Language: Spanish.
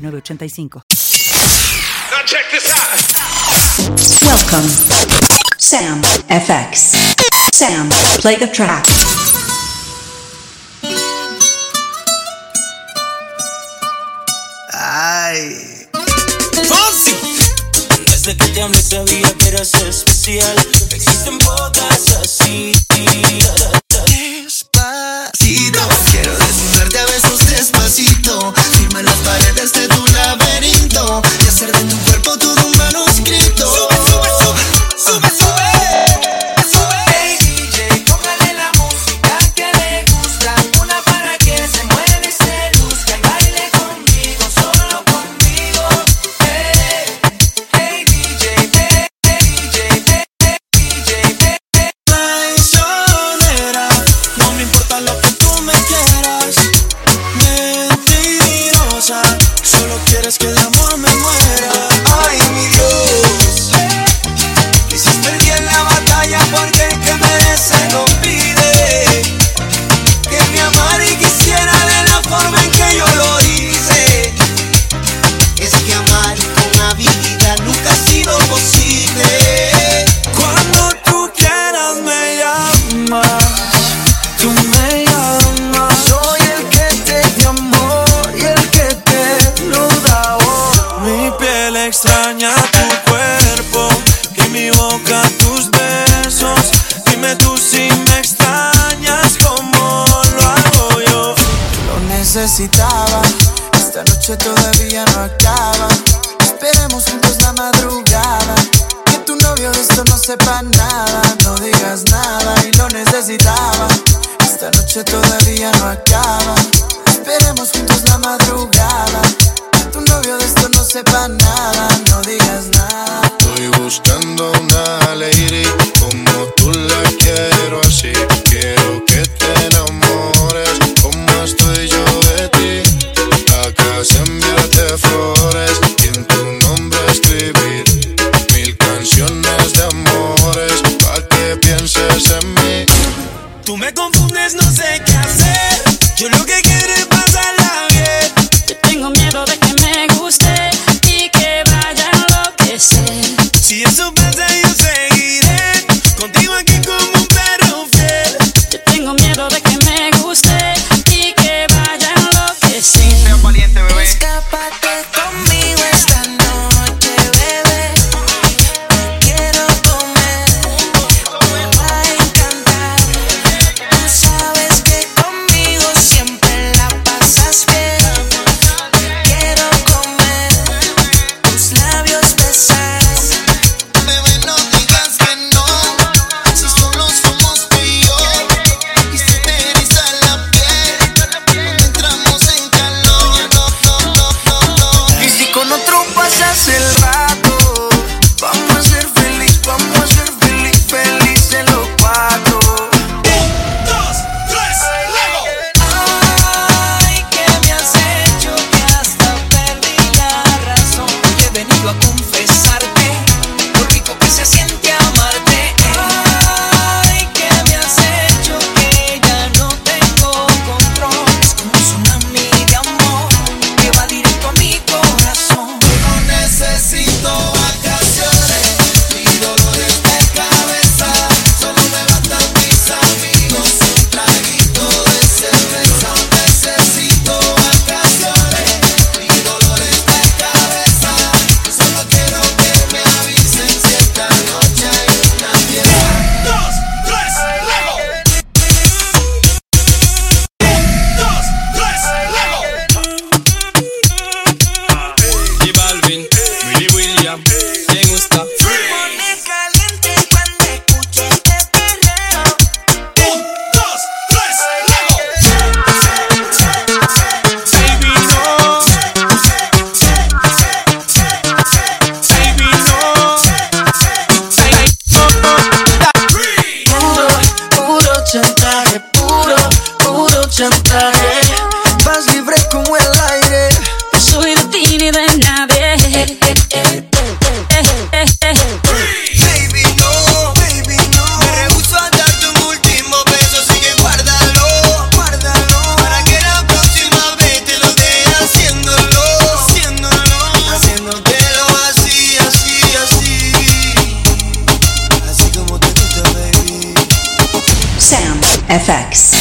906985. Now check this out. Welcome. Sam FX. Sam, play the track. Ay. Fonsi. Desde que te amé sabía que eras especial. Existen pocas así. Necesitaba, esta noche todavía no acaba. Esperemos juntos la madrugada. Que tu novio de esto no sepa nada, no digas nada y lo necesitaba. Esta noche todavía no acaba. Esperemos juntos la madrugada. Que tu novio de esto no sepa nada, no digas nada. Estoy buscando una lady como tú la me confundes, no sé qué hacer. Yo lo que quiero es pasarla bien. Yo tengo miedo de que me guste y que vaya a enloquecer. Si eso pasa, con otro pasas el FX.